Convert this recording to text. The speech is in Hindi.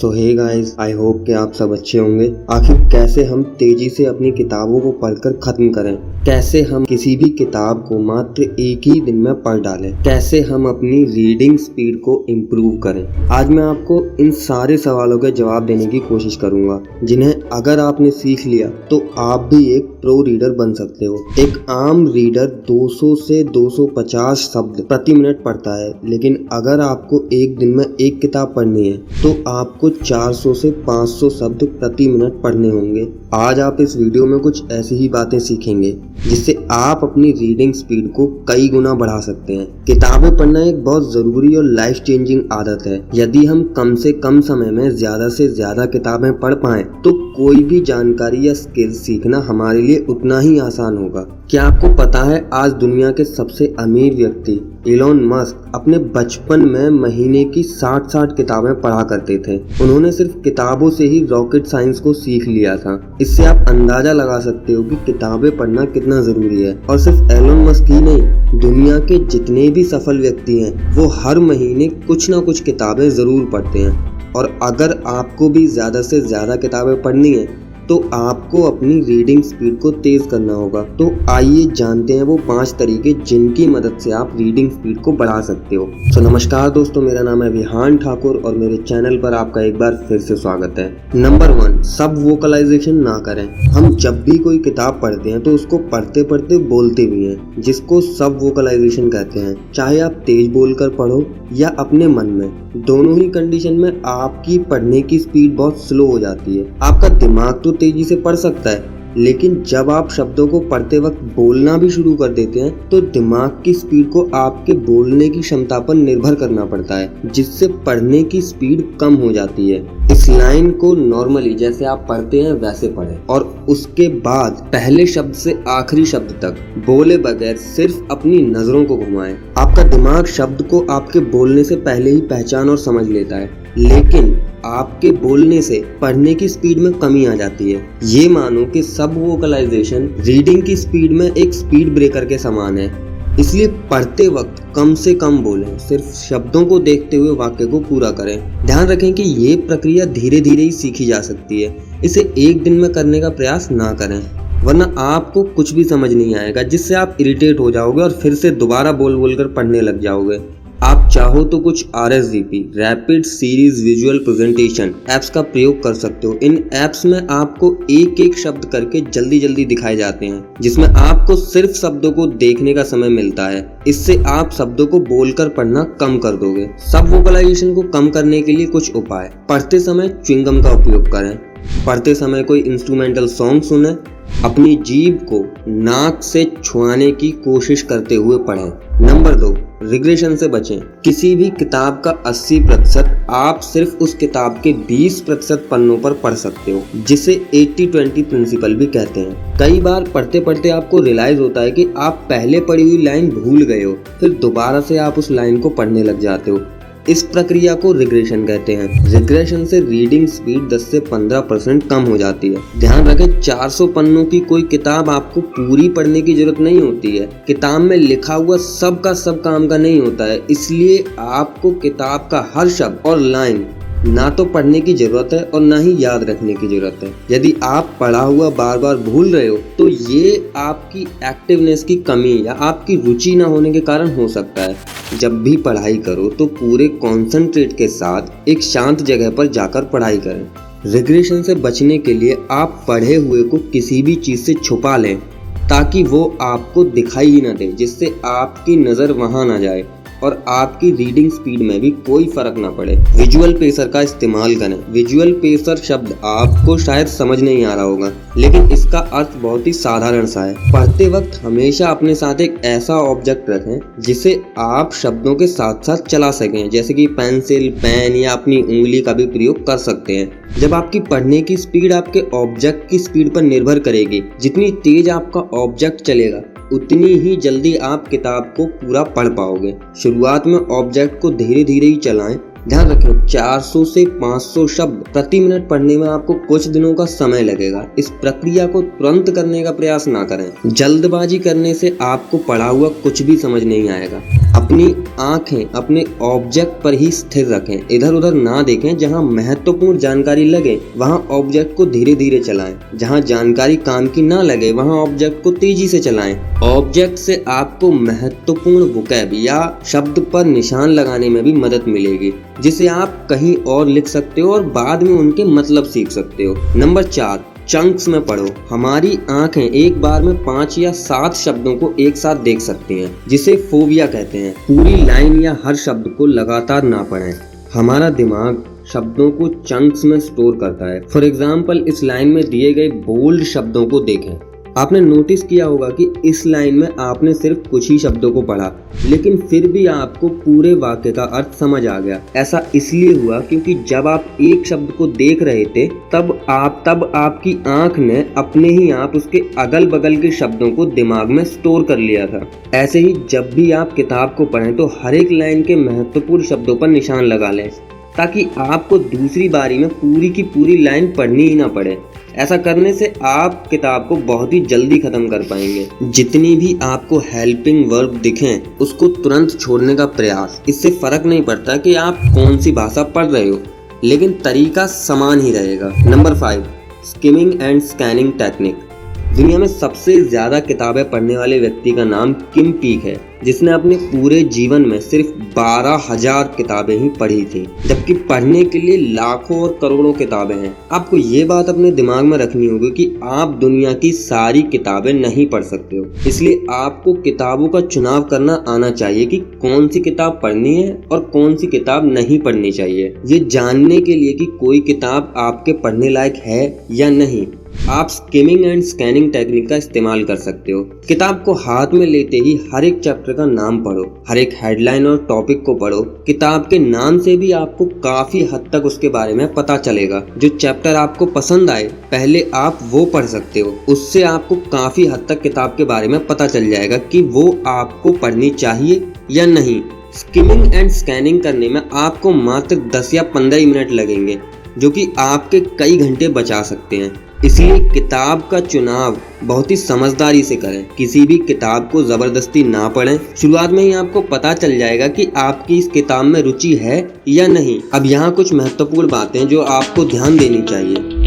So hey guys I hope कि आप सब अच्छे होंगे। आखिर कैसे हम तेज़ी से अपनी किताबों को पढ़कर खत्म करें? कैसे हम किसी भी किताब को मात्र एक ही दिन में पढ़ डालें? कैसे हम अपनी रीडिंग स्पीड को इम्प्रूव करें? आज मैं आपको इन सारे सवालों के जवाब देने की कोशिश करूँगा, जिन्हें अगर आपने सीख लिया तो आप भी एक प्रो रीडर बन सकते हो। एक आम रीडर 200 से 250 शब्द प्रति मिनट पढ़ता है, लेकिन अगर आपको एक दिन में एक किताब पढ़नी है तो आपको 400 से 500 शब्द प्रति मिनट पढ़ने होंगे। आज आप इस वीडियो में कुछ ऐसी ही बातें सीखेंगे, जिससे आप अपनी रीडिंग स्पीड को कई गुना बढ़ा सकते हैं। किताबें पढ़ना एक बहुत ज़रूरी और लाइफ चेंजिंग आदत है। यदि हम कम से कम समय में ज़्यादा से ज़्यादा किताबें पढ़ पाएँ तो कोई भी जानकारी या स्किल सीखना हमारे लिए उतना ही आसान होगा। क्या आपको पता है आज दुनिया के सबसे अमीर व्यक्ति इलोन मस्क अपने बचपन में महीने की 60-60 किताबें पढ़ा करते थे। उन्होंने सिर्फ़ किताबों से ही रॉकेट साइंस को सीख लिया था। इससे आप अंदाज़ा लगा सकते हो कि किताबें पढ़ना कितना ज़रूरी है। और सिर्फ़ एलोन मस्क ही नहीं, दुनिया के जितने भी सफल व्यक्ति हैं, वो हर महीने कुछ ना कुछ किताबें ज़रूर पढ़ते हैं। और अगर आपको भी ज़्यादा से ज़्यादा किताबें पढ़नी है तो आपको अपनी रीडिंग स्पीड को तेज करना होगा। तो आइए जानते हैं वो पाँच तरीके जिनकी मदद से आप रीडिंग स्पीड को बढ़ा सकते हो। तो नमस्कार दोस्तों, मेरा नाम है विहान ठाकुर और मेरे चैनल पर आपका एक बार फिर से स्वागत है। नंबर वन सब वोकलाइजेशन ना करें। हम जब भी कोई किताब पढ़ते हैं तो उसको पढ़ते पढ़ते बोलते भी हैं, जिसको सब वोकलाइजेशन कहते हैं। चाहे आप तेज बोलकर पढ़ो या अपने मन में, दोनों ही कंडीशन में आपकी पढ़ने की स्पीड बहुत स्लो हो जाती है। आपका दिमाग तो तेज़ी से पढ़ सकता है। लेकिन जब आप शब्दों को पढ़ते वक्त बोलना भी शुरू कर देते हैं तो दिमाग की स्पीड को आपके बोलने की क्षमता पर निर्भर करना पड़ता है, जिससे पढ़ने की स्पीड कम हो जाती है। इस लाइन को नॉर्मली जैसे आप पढ़ते हैं, वैसे पढ़ें। और उसके बाद पहले शब्द से आखिरी शब्द तक बोले बगैर सिर्फ़ अपनी नज़रों को घुमाएँ। आपका दिमाग शब्द को आपके बोलने से पहले ही पहचान और समझ लेता है। लेकिन आपके बोलने से पढ़ने की स्पीड में कमी आ जाती है। ये मानो कि सब वोकलाइजेशन रीडिंग की स्पीड में एक स्पीड ब्रेकर के समान है। इसलिए पढ़ते वक्त कम से कम बोलें, सिर्फ़ शब्दों को देखते हुए वाक्य को पूरा करें। ध्यान रखें कि ये प्रक्रिया धीरे धीरे ही सीखी जा सकती है। इसे एक दिन में करने का प्रयास ना करें, वरना आपको कुछ भी समझ नहीं आएगा, जिससे आप इरिटेट हो जाओगे और फिर से दोबारा बोल बोल कर पढ़ने लग जाओगे। आप चाहो तो कुछ R S D P rapid series visual presentation apps का प्रयोग कर सकते हो। इन एप्स में आपको एक एक शब्द करके जल्दी जल्दी दिखाए जाते हैं, जिसमें आपको सिर्फ़ शब्दों को देखने का समय मिलता है। इससे आप शब्दों को बोलकर पढ़ना कम कर दोगे। सब वोकलाइजेशन को कम करने के लिए कुछ उपाय। पढ़ते समय च्विंगम का उपयोग करें। पढ़ते समय कोई इंस्ट्रूमेंटल सॉन्ग सुने। अपनी जीभ को नाक से छुआने की कोशिश करते हुए पढ़ें। नंबर दो रिग्रेशन से बचें। किसी भी किताब का 80 प्रतिशत आप सिर्फ़ उस किताब के 20 प्रतिशत पन्नों पर पढ़ सकते हो, जिसे 80-20 प्रिंसिपल भी कहते हैं। कई बार पढ़ते पढ़ते आपको रियलाइज़ होता है कि आप पहले पढ़ी हुई लाइन भूल गए हो, फिर दोबारा से आप उस लाइन को पढ़ने लग जाते हो। इस प्रक्रिया को रिग्रेशन कहते हैं। रिग्रेशन से रीडिंग स्पीड 10 से 15 परसेंट कम हो जाती है। ध्यान रखें 400 पन्नों की कोई किताब आपको पूरी पढ़ने की ज़रूरत नहीं होती है। किताब में लिखा हुआ सब का सब काम का नहीं होता है। इसलिए आपको किताब का हर शब्द और लाइन ना तो पढ़ने की ज़रूरत है और ना ही याद रखने की ज़रूरत है। यदि आप पढ़ा हुआ बार बार भूल रहे हो तो ये आपकी एक्टिवनेस की कमी या आपकी रुचि ना होने के कारण हो सकता है। जब भी पढ़ाई करो तो पूरे कॉन्सेंट्रेट के साथ एक शांत जगह पर जाकर पढ़ाई करें। रिग्रेशन से बचने के लिए आप पढ़े हुए को किसी भी चीज़ से छुपा लें, ताकि वो आपको दिखाई ही ना दे, जिससे आपकी नज़र वहाँ ना जाए। और आपकी रीडिंग स्पीड में भी कोई फ़र्क ना पड़े। विजुअल पेसर का इस्तेमाल करें। विजुअल पेसर शब्द आपको शायद समझ नहीं आ रहा होगा, लेकिन इसका अर्थ बहुत ही साधारण सा है। पढ़ते वक्त हमेशा अपने साथ एक ऐसा ऑब्जेक्ट रखें, जिसे आप शब्दों के साथ साथ चला सकें, जैसे कि पेंसिल पेन या अपनी उंगली का भी प्रयोग कर सकते हैं। जब आपकी पढ़ने की स्पीड आपके ऑब्जेक्ट की स्पीड पर निर्भर करेगी, जितनी तेज आपका ऑब्जेक्ट चलेगा उतनी ही जल्दी आप किताब को पूरा पढ़ पाओगे। शुरुआत में ऑब्जेक्ट को धीरे धीरे ही चलाएँ। ध्यान रखें 400 से 500 शब्द प्रति मिनट पढ़ने में आपको कुछ दिनों का समय लगेगा। इस प्रक्रिया को तुरंत करने का प्रयास ना करें। जल्दबाजी करने से आपको पढ़ा हुआ कुछ भी समझ नहीं आएगा। अपनी आँखें अपने ऑब्जेक्ट पर ही स्थिर रखें। इधर उधर ना देखें, जहाँ महत्वपूर्ण जानकारी लगे, वहाँ ऑब्जेक्ट को धीरे धीरे चलाएँ। जहाँ जानकारी काम की ना लगे, वहाँ ऑब्जेक्ट को तेज़ी से चलाएँ। ऑब्जेक्ट से आपको महत्वपूर्ण बुकैब या शब्द पर निशान लगाने में भी मदद मिलेगी, जिसे आप कहीं और लिख सकते हो और बाद में उनके मतलब सीख सकते हो। नंबर चार चंक्स में पढ़ो। हमारी आँखें एक बार में पाँच या सात शब्दों को एक साथ देख सकती हैं, जिसे फोबिया कहते हैं। पूरी लाइन या हर शब्द को लगातार ना पढ़ें। हमारा दिमाग शब्दों को चंक्स में स्टोर करता है। फॉर एग्ज़ाम्पल इस लाइन में दिए गए बोल्ड शब्दों को देखें। आपने नोटिस किया होगा कि इस लाइन में आपने सिर्फ़ कुछ ही शब्दों को पढ़ा, लेकिन फिर भी आपको पूरे वाक्य का अर्थ समझ आ गया। ऐसा इसलिए हुआ क्योंकि जब आप एक शब्द को देख रहे थे, तब आप, तब आपकी आँख ने अपने ही आप उसके अगल बगल के शब्दों को दिमाग में स्टोर कर लिया था। ऐसे ही जब भी आप किताब को पढ़ें तो हर एक लाइन के महत्वपूर्ण शब्दों पर निशान लगा लें, ताकि आपको दूसरी बारी में पूरी की पूरी लाइन पढ़नी ही ना पड़े। ऐसा करने से आप किताब को बहुत ही जल्दी खत्म कर पाएँगे। जितनी भी आपको हेल्पिंग वर्ब दिखें, उसको तुरंत छोड़ने का प्रयास। इससे फ़र्क नहीं पड़ता कि आप कौन सी भाषा पढ़ रहे हो, लेकिन तरीका समान ही रहेगा। Number five skimming and scanning technique दुनिया में सबसे ज़्यादा किताबें पढ़ने वाले व्यक्ति का नाम किम पीक है, जिसने अपने पूरे जीवन में सिर्फ़ बारह हज़ार किताबें ही पढ़ी थी, जबकि पढ़ने के लिए लाखों और करोड़ों किताबें हैं। आपको ये बात अपने दिमाग में रखनी होगी कि आप दुनिया की सारी किताबें नहीं पढ़ सकते हो। इसलिए आपको किताबों का चुनाव करना आना चाहिए कि कौन सी किताब पढ़नी है और कौन सी किताब नहीं पढ़नी चाहिए। ये जानने के लिए कि कोई किताब आपके पढ़ने लायक है या नहीं। आप स्किमिंग एंड स्कैनिंग टेक्निक का इस्तेमाल कर सकते हो। किताब को हाथ में लेते ही हर एक चैप्टर का नाम पढ़ो, हर एक हेडलाइन और टॉपिक को पढ़ो। किताब के नाम से भी आपको काफ़ी हद तक उसके बारे में पता चलेगा। जो चैप्टर आपको पसंद आए, पहले आप वो पढ़ सकते हो। उससे आपको काफ़ी हद तक किताब के बारे में पता चल जाएगा कि वो आपको पढ़नी चाहिए या नहीं। स्किमिंग एंड स्कैनिंग करने में आपको मात्र 10 या 15 मिनट लगेंगे, जो कि आपके कई घंटे बचा सकते हैं। इसलिए किताब का चुनाव बहुत ही समझदारी से करें। किसी भी किताब को ज़बरदस्ती ना पढ़ें। शुरुआत में ही आपको पता चल जाएगा कि आपकी इस किताब में रुचि है या नहीं। अब यहाँ कुछ महत्वपूर्ण बातें जो आपको ध्यान देनी चाहिए।